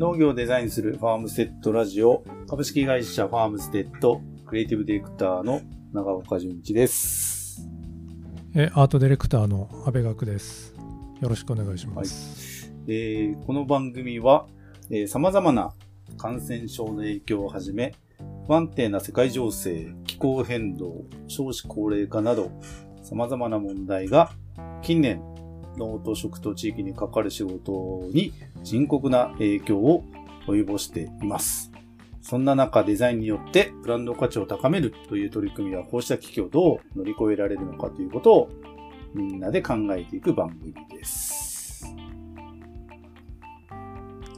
農業をデザインするファームステッドラジオ、株式会社ファームステッド、クリエイティブディレクターの長岡純一です。えアートディレクターの阿部学です。よろしくお願いします。えーこの番組は、えー様々な感染症の影響をはじめ、不安定な世界情勢、気候変動、少子高齢化など、様々な問題が近年、農と食と地域に関わる仕事に深刻な影響を及ぼしています。そんな中、デザインによってブランド価値を高めるという取り組みは、こうした危機をどう乗り越えられるのかということを、みんなで考えていく番組です。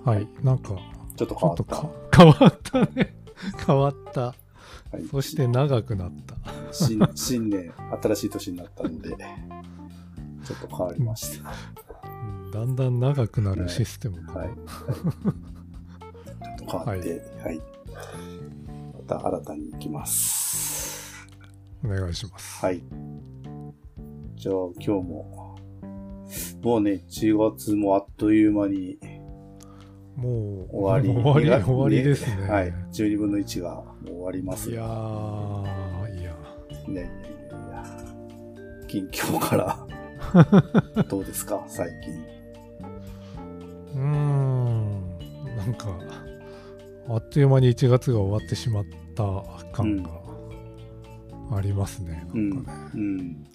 はい、なんか、ちょっとち変わった。変わったね。変わった。はいそして長くなった。新新年、新しい年になったので、ちょっと変わりました。うんだんだん長くなるシステムが、はい。ちょっと変わって、はい。また新たに行きます。お願いします。はい。じゃあ今日も、もうね、1月もあっという間にもう、終わり。終わり、ね終わりですね。はい。12分の1がもう終わります。いやー、いや。いやいやいやいや。近況から、どうですか？最近。うーん、なんか、あっという間に1月が終わってしまった感がありますね。うんなんかね。うん。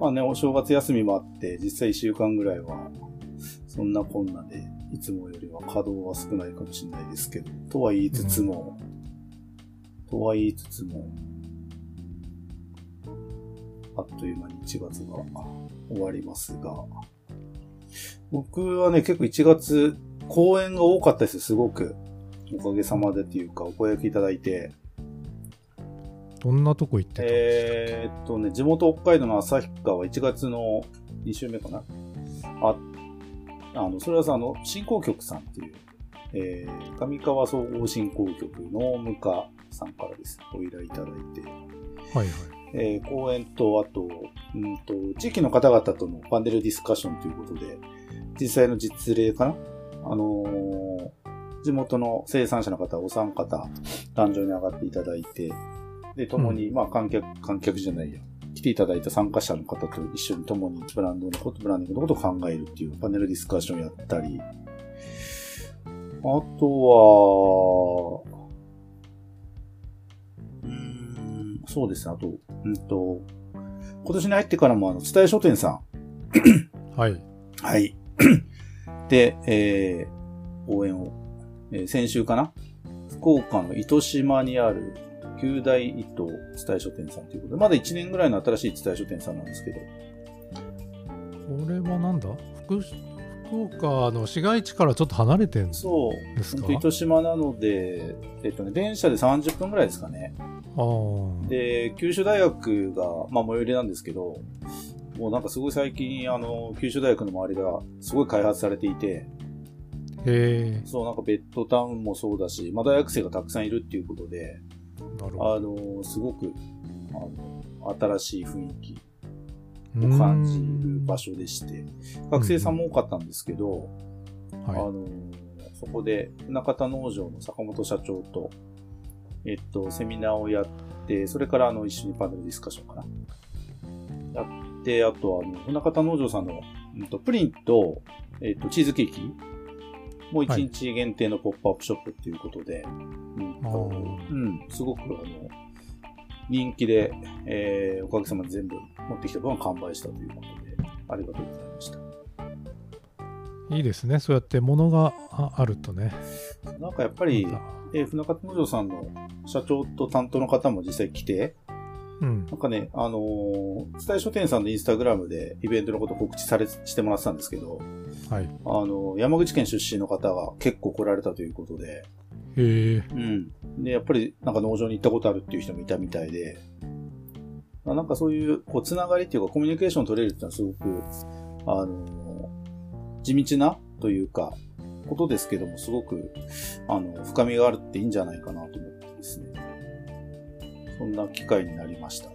まあね、お正月休みもあって、実際1週間ぐらいは、そんなこんなで、いつもよりは稼働は少ないかもしれないですけど、とは言いつつも、とは言いつつも、あっという間に1月が終わりますが、僕はね、結構1月、公演が多かったですよ、すごく。おかげさまでっていうか、お声掛けいただいて。どんなとこ行ってたんですえーっとね、地元北海道の旭川は1月の2週目かなあ、あの、それはさ、あの、振興局さんっていう、えー、上川総合振興局の務課さんからです。お依頼いただいて、かはいはい。えー、講演と、あと、うんと、地域の方々とのパネルディスカッションということで、実際の実例かな？あのー地元の生産者の方、お三方、壇上に上がっていただいて、で、共に、まあ、観客、観客じゃないや、来ていただいた参加者の方と一緒に共にブランドのこと、ブランディングのことを考えるっていうパネルディスカッションをやったり、あとは、そうですね、あと、うんと、今年に入ってからも、あの、伝え書店さ はい。ん。はい。で、えー、応援を、えー先週かな？福岡の糸島にある、九大糸伝え書店さんということで、まだ1年ぐらいの新しい伝え書店さんなんですけど、これはなんだ？福福岡の市街地からちょっと離れてんですそう、ですかほんと糸島なので、えっとね、電車で30分ぐらいですかね。で、九州大学が、まあ、最寄りなんですけど、もうなんかすごい最近、あの、九州大学の周りがすごい開発されていて、へえ、そう、なんかベッドタウンもそうだし、まあ、大学生がたくさんいるっていうことで、あの、すごく、あの、新しい雰囲気。ど。を感じる場所。所でして、学生さんも多かったんですけど、あはの、そこで、中田農場の坂本社長と、えっと、セミナーをやって、それからあの、一緒にパネルディスカッションかな。やって、あとあの、船方農場さんの、うんと、プリンと、えっと、チーズケーキもう一日限定のポップアップショップっていうことで、うんあとーうん、すごくあの、人気で、えー、おかげさまで全部持ってきた分は完売したということで、ありがとうございました。い。いいですね。そうやって物がああるとね。なんかやっぱり、えー船方農場さんの社長と担当の方も実際来て、うんな。んかね、あのー、伝え書店さんのインスタグラムでイベントのこと告知され、してもらってたんですけど、はい。あのー山口県出身の方が結構来られたということで、へえ。うん。で、やっぱりなんか農場に行ったことあるっていう人もいたみたいで、あなんかそういう、こう、つながりっていうかコミュニケーション取れるっていうのはすごく、あのー地道なというか、ことですけども、すごく、あの、深みがあるっていいんじゃないかなと思ってですね。そんな機会になりました。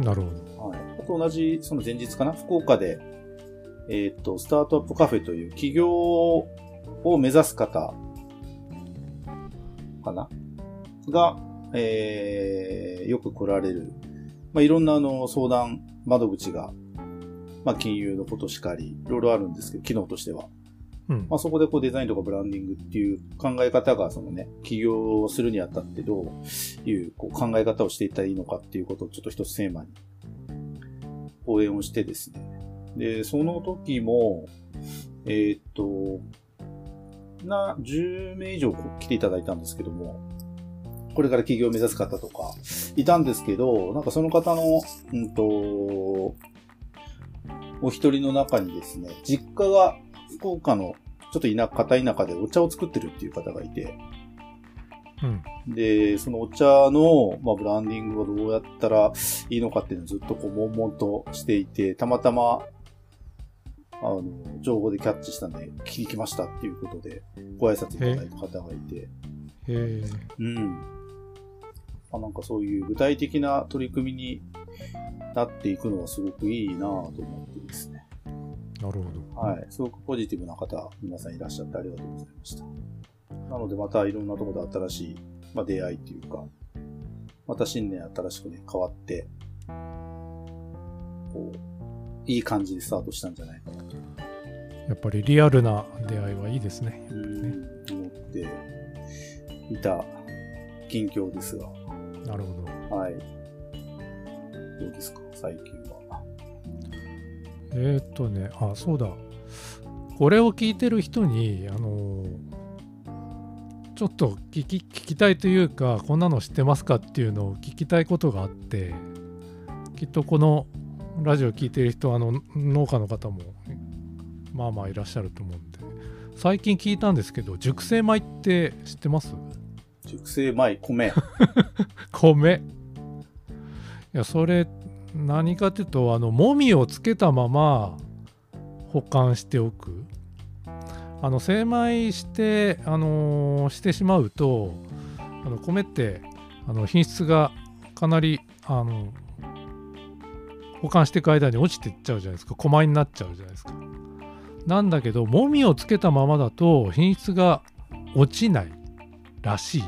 なるほど。はい。あと同じ、その前日かな福岡で、えっ、と、スタートアップカフェという起業を目指す方かな？が、えー、よく来られる、まあ、いろんなあの相談窓口が、まあ、金融のことしかり、いろいろあるんですけど、機能としては。うんまあ、そこでこうデザインとかブランディングっていう考え方が、そのね、起業をするにあたってどういうこう考え方をしていったらいいのかっていうことをちょっと一つテーマに講演をしてですね。で、その時も、えーっと、な、10名以上来ていただいたんですけども、これから起業を目指す方とか、いたんですけど、なんかその方の、うんと、お一人の中にですね、実家が福岡のちょっと田舎、片田舎でお茶を作ってるっていう方がいて、うん。で、そのお茶の、まあ、ブランディングをどうやったらいいのかっていうのをずっとこう、悶々としていて、たまたま、あの、情報でキャッチしたんで、聞きましたっていうことで、ご挨拶いただいた方がいて、へえ。うん。まあ、なんかそういう具体的な取り組みになっていくのはすごくいいなぁと思ってですね。なるほど。はい。すごくポジティブな方、皆さんいらっしゃってありがとうございました。なのでまたいろんなところで新しい、まあ、出会いっていうか、また新年新しくね、変わって、こう、いい感じでスタートしたんじゃないかなと、やっぱりリアルな出会いはいいですね。うん思っていた近況ですが、なるほど。はい。どうですか、最近は。えーっとね、あ、そうだ。これを聞いてる人に、あのーちょっと聞き聞きたいというか、こんなの知ってますか？っていうのを聞きたいことがあって、きっとこのラジオ聞いてる人、あの農家の方も、まあまあいらっしゃると思うんで、最近聞いたんですけど、熟成米って知ってます？熟成米、米。米。いやそれ何かっていうとあのもみをつけたまま保管しておく。あの精米して、あのーしてしまうとあの米ってあの品質がかなりあの保管していく間に落ちていっちゃうじゃないですか。米になっちゃうじゃないですか。なんだけどもみをつけたままだと品質が落ちないらしい。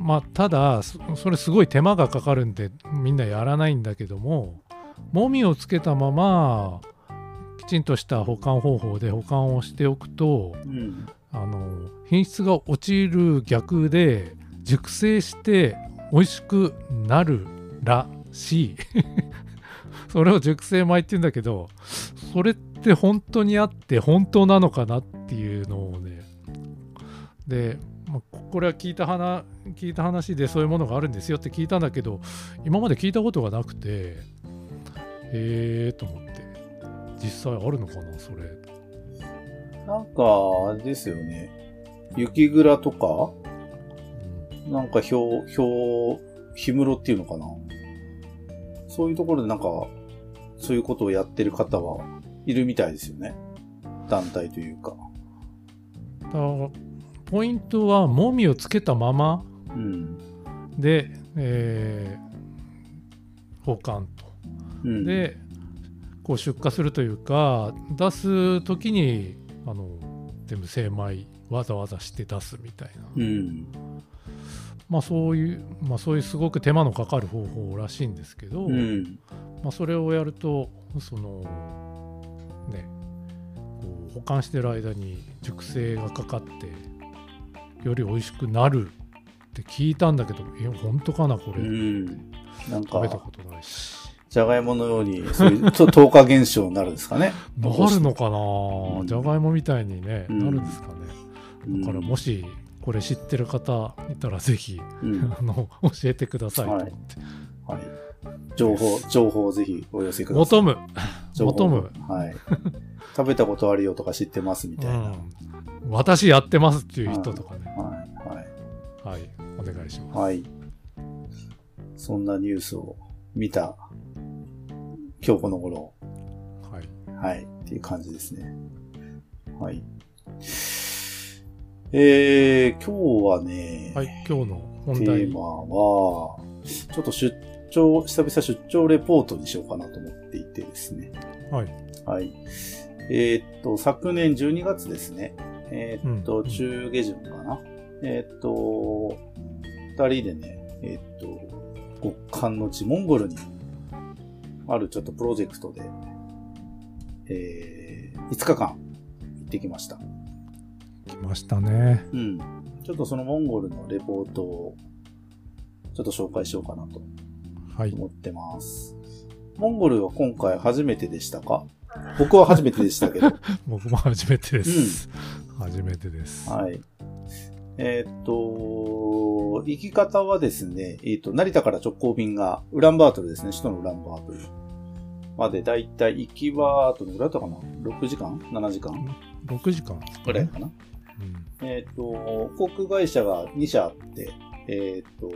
まあただそそれすごい手間がかかるんでみんなやらないんだけどももみをつけたままきちんとした保管方法で保管をしておくとうん。あの品質が落ちる逆で熟成して美味しくなるらしい それを熟成米って言うんだけどそれって本当にあって本当なのかなっていうのをね。で、まあこれは聞いた話聞いた話でそういうものがあるんですよって聞いたんだけど今まで聞いたことがなくてへえーと思って。実際あるのかなそれ。なんか、あれですよね。雪蔵とか、うん。なんか氷、氷、氷室っていうのかな？そういうところでなんか、そういうことをやってる方はいるみたいですよね。団体というか。だからポイントはもみをつけたままうん。で、えー保管と。うん、でこう出荷するというか出す時にあの全部精米わざわざして出すみたいな、うん。まあそういうまあそういうすごく手間のかかる方法らしいんですけど、うん。まあ、それをやるとそのねこう保管してる間に熟成がかかってより美味しくなるって聞いたんだけどえ本当かなこれ、うん。なん食べたか、ことないしじゃがいものように、そういう、と糖化現象になるんですかね。なるのかうんなじゃがいもみたいにね、うんなるんですかねうんだからもしこれ知ってる方いたらぜひうん。あの教えてくださいと思って、はい。情報、情報をぜひお寄せください。求む求む、はい。食べたことあるよとか知ってますみたいな。はい。うん、私やってますっていう人とかねはい。はいお願いしますはい。そんなニュースを見た今日この頃、はいはい、っていう感じですね。はい。えー、今日はね、はい今日のテ本題ーマは、ちょっと出張、久々出張レポートにしようかなと思っていてですね。はいはい。えーっと、昨年12月ですね。えーっと、うん中下旬かな。えーっと、二人でね、えーっと、極寒の地、モンゴルに、あるちょっとプロジェクトで、えー、5日間行ってきました。来ましたね。うん。ちょっとそのモンゴルのレポートを、ちょっと紹介しようかなとはい。思ってます。モンゴルは今回初めてでしたか？僕は初めてでしたけど。僕も初めてです。初めてです。はい。えーっと、行き方はですね、えーっと、成田から直行便が、ウランバートルですね、首都のウランバートルまで、だいたい行きは、どのぐらいだったかな ?6 時間 ?7 時間？6時間ぐらいかな、うん。えーっと、航空会社が2社あって、えーっと、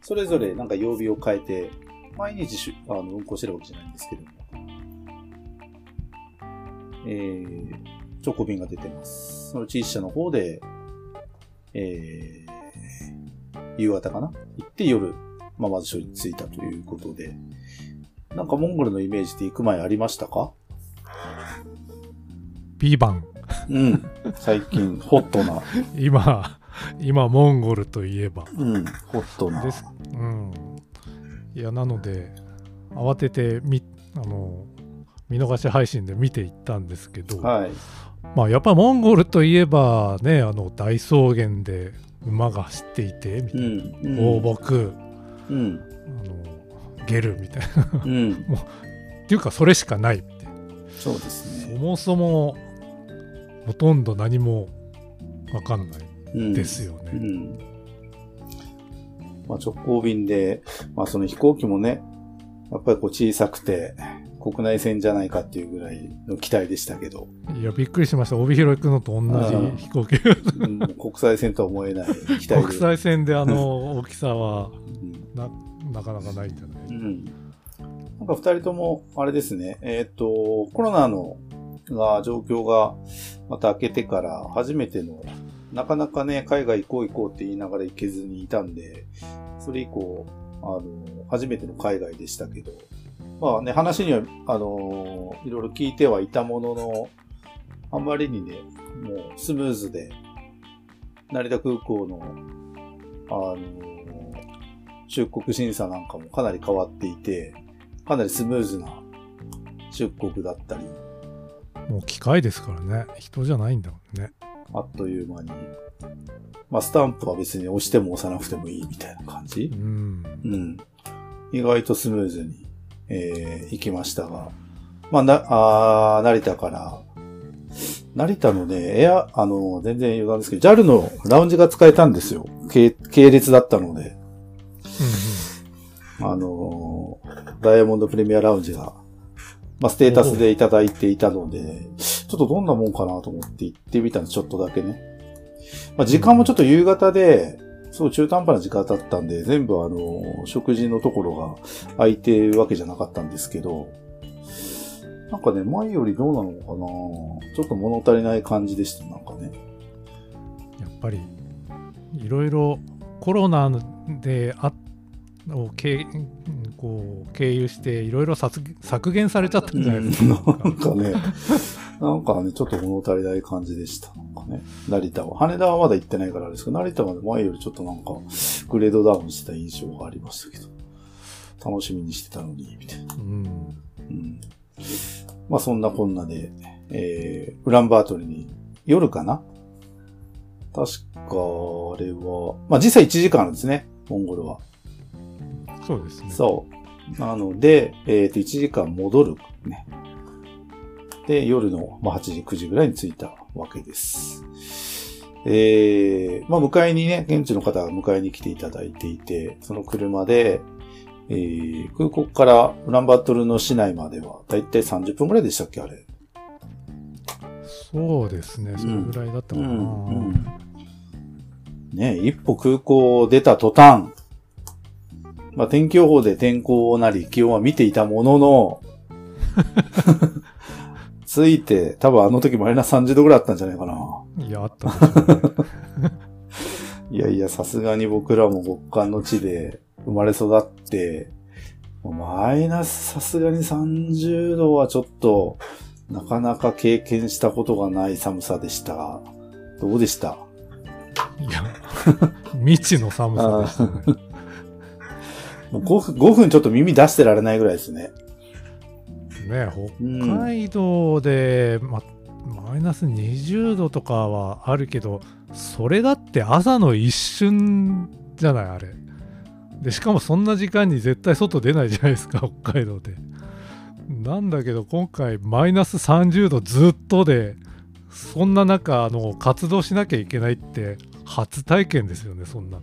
それぞれなんか曜日を変えて、毎日しゅあの運行してるわけじゃないんですけども、えー、直行便が出てます。そのうち1社の方で、えー、夕方かな？行って夜、まあ、まず署に着いたということで、なんかモンゴルのイメージで行く前ありましたか？ビーバン。うん。最近、ホットな、今、今、モンゴルといえば。うん、ホットな。です。うん。いや、なので、慌ててみ、あの、見逃し配信で見ていったんですけど、はい。まあ、やっぱモンゴルといえばね、あの、大草原で馬が走っていて、みたういん。な。放牧、うん。あの、ゲルみたいな。うん。っていうか、それしかないみたいな。そうですね。そもそも、ほとんど何もわかんないうんですよね。うん。まあ、直行便で、まあ、その飛行機もね、やっぱりこう小さくて、国内線じゃないかっていうぐらいの期待でしたけど、いや、びっくりしました。帯広行くのと同うんじ飛行機。うん国際線とは思えない期待で。国際線であの 大きさはうんななかなかないんじゃない、うん。なんか二人とも、あれですね、えっ、と、コロナの、が、状況がまた明けてから初めての、なかなかね、海外行こう行こうって言いながら行けずにいたんで、それ以降、あの、初めての海外でしたけど、まあね、話には、あの、いろいろ聞いてはいたものの、あまりにね、もうスムーズで、成田空港の、あの、出国審査なんかもかなり変わっていて、かなりスムーズな出国だったり、もう機械ですからね。人じゃないんだもんね。あっという間に、まあ、スタンプは別に押しても押さなくてもいいみたいな感じ。うん。うん。意外とスムーズに、えー行きましたが、まあ、な、あー成田から、成田のね、エア、あの、全然余談ですけど、JAL のラウンジが使えたんですよ。系系列だったので、あのーダイヤモンドプレミアラウンジが、まあ、ステータスでいただいていたので、ちょっとどんなもんかなと思って行ってみたんです、ちょっとだけね。まあ、時間もちょっと夕方で、すごい中途半端な時間だったんで、全部あの、食事のところが空いてるわけじゃなかったんですけど、なんかね、前よりどうなのかなちょっと物足りない感じでした、なんかね。やっぱりいろいろコロナであっを経こう経由していろいろ削減されちゃったんじゃないですか、なんかね、なんかね、ちょっと物足りない感じでした。なんかね、成田は。羽田はまだ行ってないからですけど、成田まで前よりちょっとなんか、グレードダウンした印象がありましたけど、楽しみにしてたのに、みたいな。うん、うん。まあそんなこんなで、えー、ウランバートルに、夜かな？確か、あれは、まあ実際1時間ですね、モンゴルは。そうですねそう。なので、えっ、と、1時間戻る。ね。で、夜の、まあ、8時、9時ぐらいに着いたわけです。えー、まあ、迎えにね、現地の方が迎えに来ていただいていて、その車で、えー、空港からウランバートルの市内までは、だいたい30分ぐらいでしたっけ、あれ。そうですねそれぐらいだったかな、ね一歩空港を出た途端、まあ、天気予報で天候なり気温は見ていたものの、ついて、多分あの時マイナス30度ぐらいあったんじゃないかな。いやあったでしょうね いやいや、さすがに僕らも極寒の地で生まれ育って、マイナスさすがに30度はちょっと、なかなか経験したことがない寒さでした。どうでした？いや、未知の寒さでしたね。もう 5, 分5分ちょっと耳出してられないぐらいですね。ね北海道で、ま、マイナス20度とかはあるけど、それだって朝の一瞬じゃない、あれ。で、しかもそんな時間に絶対外出ないじゃないですか、北海道で。なんだけど、今回マイナス30度ずっとで、そんな中、あの、活動しなきゃいけないって、初体験ですよね、そんなの。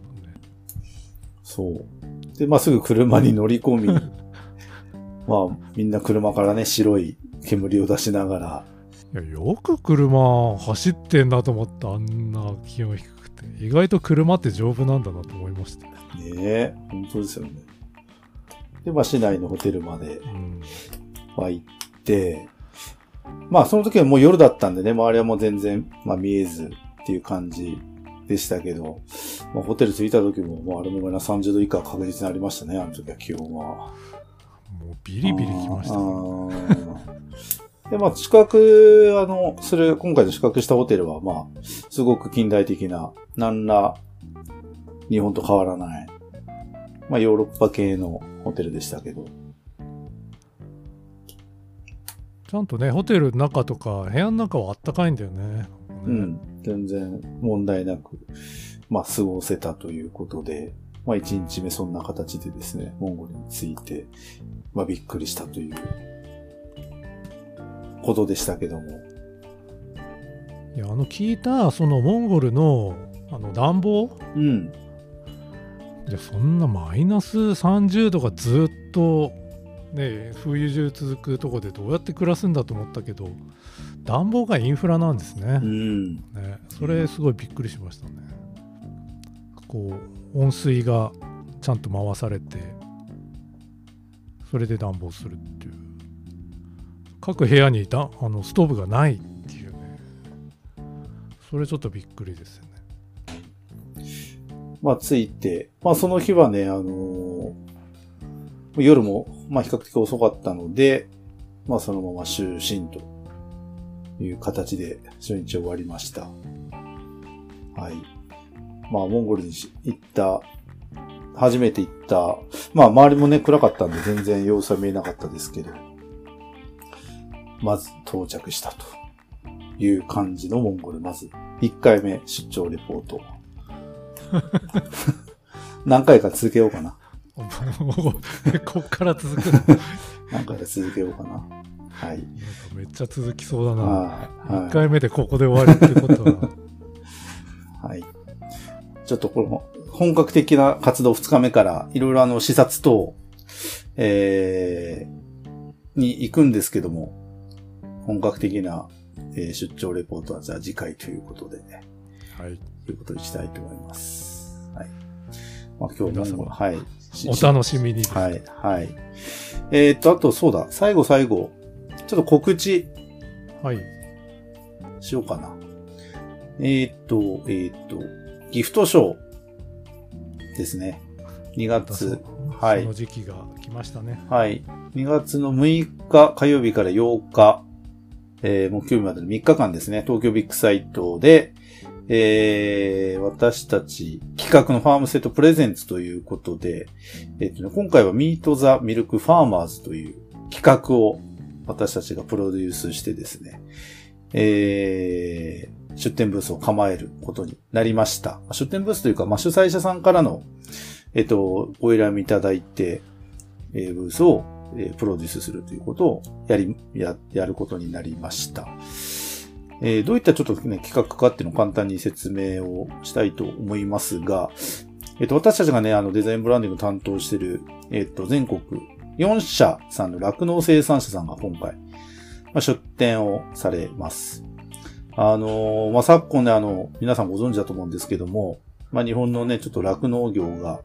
そう。で、まあ、すぐ車に乗り込み、まあ、みんな車からね、白い煙を出しながら、いやよく車走ってんなと思ったあんな気温低くて意外と車って丈夫なんだなと思いました、ねえ、本当ですよね。で、まあ、市内のホテルまで、うん、まあ、行って、まあ、その時はもう夜だったんでね、周りはもう全然、まあ、見えずっていう感じでしたけど、まあ、ホテル着いた時も、もうあれもマイナス30度以下は確実にありましたね、あの時は気温は。もうビリビリきましたあねー。で、まあ、宿泊、あの、する、今回の宿泊したホテルは、まあ、すごく近代的な、何ら、日本と変わらない、まあ、ヨーロッパ系のホテルでしたけど、ちゃんとねホテルの中とか部屋の中はあったかいんだよねうん、全然問題なく、まあ、過ごせたということで、まあ、1日目そんな形でですね、モンゴルについて、まあ、びっくりしたという、ことでしたけども。いやあの聞いたそのモンゴルのあの暖房？うん。でそんなマイナス30度がずっとね冬中続くとこでどうやって暮らすんだと思ったけど暖房がインフラなんですね、うん。ね、それすごいびっくりしましたね。こう温水がちゃんと回されてそれで暖房するっていう各部屋にだあのストーブがないっていうねそれちょっとびっくりですよね。まあ、着いて、まあ、その日はね、あのー夜も、まあ、比較的遅かったので、まあ、そのまま就寝という形で初日終わりました。はい。まあ、モンゴルに行った、初めて行った、まあ、周りもね、暗かったんで全然様子は見えなかったですけど、まず到着したという感じのモンゴル。まず、1回目出張レポート。何回か続けようかな。こっから続くの？何回か続けようかな。はい。めっちゃ続きそうだな。はい。1は回目でここで終わりってことは。い。はい。ちょっとこの本格的な活動2日目からいろいろあの視察等、えー、に行くんですけども、本格的な、えー出張レポートはじゃあ次回ということで、はい、ということにしたいと思います。はい。まあ今日皆はい。しお楽しみに。はい、はい。えーっと、あとそうだ、最後最後、ちょっと告知はい。しようかな。えーっと、えーっと、ギフトショーですね。2月、はいその時期が来ましたね。はい。2月の6日火曜日から8日、えー、木曜日までの3日間ですね、東京ビッグサイトで、えー、私たち企画のファームセットプレゼンツということで、えっとね、今回はミートザミルクファーマーズという企画を私たちがプロデュースしてですね、えー、出店ブースを構えることになりました。出店ブースというか、まあ、主催者さんからの、えっと、ご依頼もいただいて、えーブースを、えープロデュースするということをやり、や、やることになりました。えーどういったちょっとね、企画かっていうのを簡単に説明をしたいと思いますが、えっ、と、私たちがね、あの、デザインブランディング担当している、えっ、と、全国4社さんの酪農生産者さんが今回、まあ、出展をされます。あのーまあ、昨今ね、あの、皆さんご存知だと思うんですけども、まあ、日本のね、ちょっと酪農業が、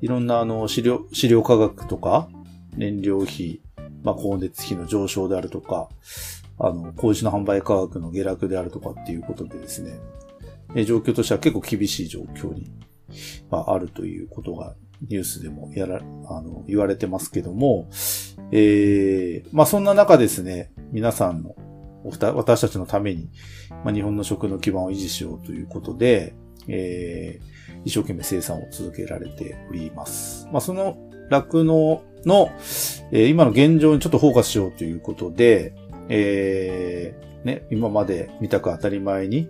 いろんなあの、飼料、飼料価格とか、燃料費、まあ、光熱費の上昇であるとか、あの、工事の販売価格の下落であるとかっていうことでですね、え状況としては結構厳しい状況に、まあ、あるということがニュースでもやら、あの、言われてますけども、えー、まあ、そんな中ですね、皆さんの、おふた私たちのために、まあ、日本の食の基盤を維持しようということで、えー、一生懸命生産を続けられております。まあ、その酪農の、えー、今の現状にちょっとフォーカスしようということで、えー、ね、今まで見たく当たり前に、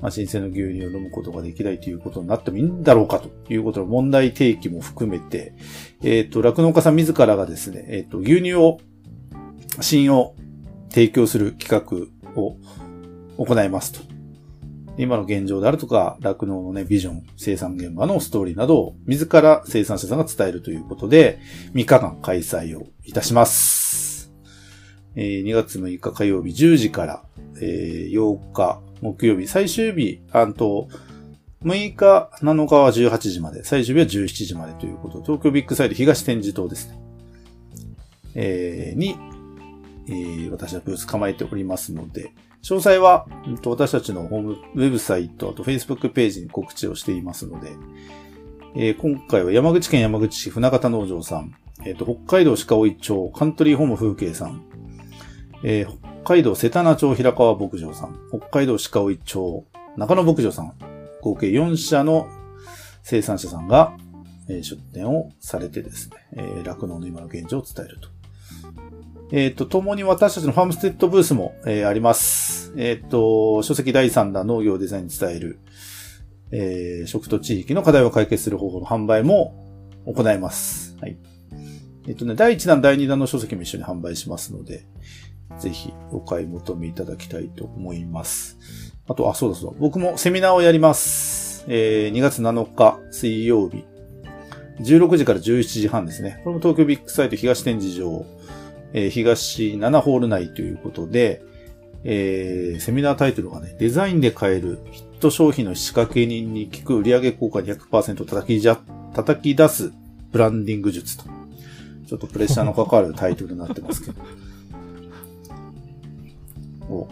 まあ、新鮮な牛乳を飲むことができないということになってもいいんだろうかということの問題提起も含めて、えっ、ー、と、酪農家さん自らがですね、えっ、ー、と、牛乳を、芯を提供する企画を行いますと。今の現状であるとか、酪農のね、ビジョン、生産現場のストーリーなどを自ら生産者さんが伝えるということで、3日間開催をいたします。えー、2月6日火曜日10時から、えー、8日木曜日、最終日、あと、6日、7日は18時まで、最終日は17時までということ。東京ビッグサイド東展示棟ですね。えー、に、えー、私はブース構えておりますので、詳細は、私たちのホームウェブサイト、あと Facebook ページに告知をしていますので、えー、今回は山口県山口市船形農場さん、えっ、ー、と、北海道鹿追町カントリーホーム風景さん、えー、北海道瀬田名町平川牧場さん、北海道鹿追町中野牧場さん、合計4社の生産者さんが、えー、出店をされてですね、えー、農の今の現状を伝えると。えっ、ー、と、共に私たちのファームステッドブースも、えー、あります。えっ、ー、と、書籍第3弾農業デザインに伝える、えー、食と地域の課題を解決する方法の販売も行います。はい。えっ、とね、第1弾、第2弾の書籍も一緒に販売しますので、ぜひお買い求めいただきたいと思います。あと、あ、そうだそうだ。僕もセミナーをやります。えー、2月7日水曜日。16時から17時半ですね。これも東京ビッグサイト東展示場えー、東7ホール内ということで、えー、セミナータイトルがね、デザインで買えるヒット商品の仕掛け人に効く売上効果100%叩きじゃ、叩き出すブランディング術と。ちょっとプレッシャーのかかるタイトルになってますけど。お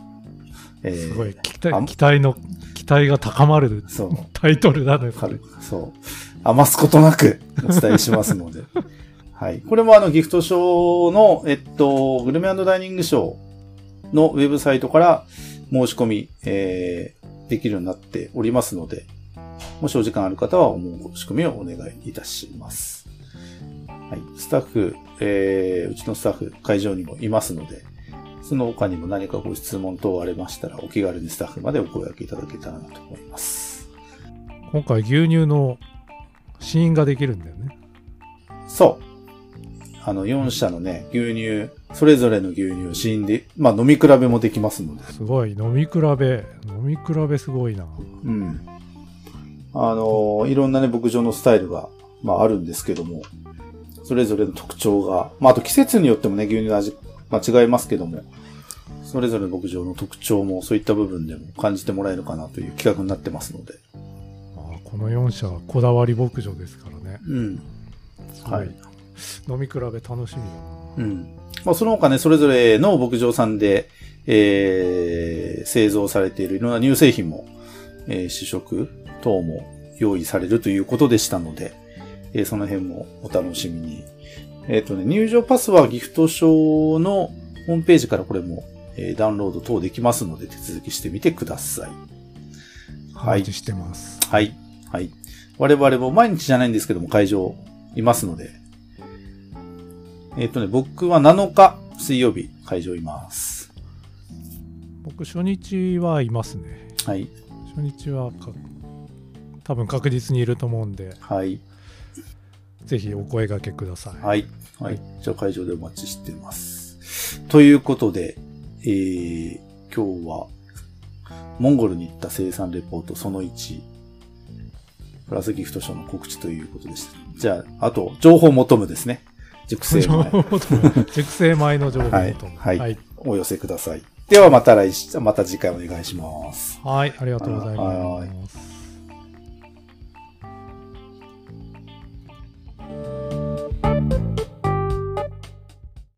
えー、すごい期待、期待の、期待が高まるタイトルだね。そう。余すことなくお伝えしますので。はい。これもあのギフトショーの、えっと、グルメダイニングショーのウェブサイトから申し込み、えー、できるようになっておりますので、もしお時間ある方はお申し込みをお願いいたします。はい。スタッフ、えー、うちのスタッフ、会場にもいますので、その他にも何かご質問等ありましたら、お気軽にスタッフまでお声掛けいただけたらなと思います。今回牛乳の試飲ができるんだよね。そう。あの、4社のね、牛乳、それぞれの牛乳を試飲で、まあ飲み比べもできますので。すごい、飲み比べ、飲み比べすごいな。うん。あの、いろんなね、牧場のスタイルが、まああるんですけども、それぞれの特徴が、まああと季節によってもね、牛乳の味、まあ違いますけども、それぞれの牧場の特徴もそういった部分でも感じてもらえるかなという企画になってますので。あこの4社はこだわり牧場ですからね。うん。はい。飲み比べ楽しみだな。うん。まあ、その他ね、それぞれの牧場さんで、えー、製造されているいろんな乳製品も、えー、試食等も用意されるということでしたので、えー、その辺もお楽しみに。えっ、ー、とね、入場パスはギフトショーのホームページからこれも、えー、ダウンロード等できますので手続きしてみてください。はい。してます。はい。はい。我々も毎日じゃないんですけども会場いますので、えっ、ー、とね、僕は7日水曜日会場います。僕初日はいますね。はい。初日は多分確実にいると思うんで、はい。ぜひお声掛けください。はい。はい。じゃあ会場でお待ちしてます。ということで、えー、今日は、モンゴルに行った生産レポートその1、プラスギフトショーの告知ということでした。じゃあ、あと、情報求むですね。熟成米。熟成米の情報はい、はい。はい。お寄せください。ではまた来、また次回お願いします。はい、ありがとうございます。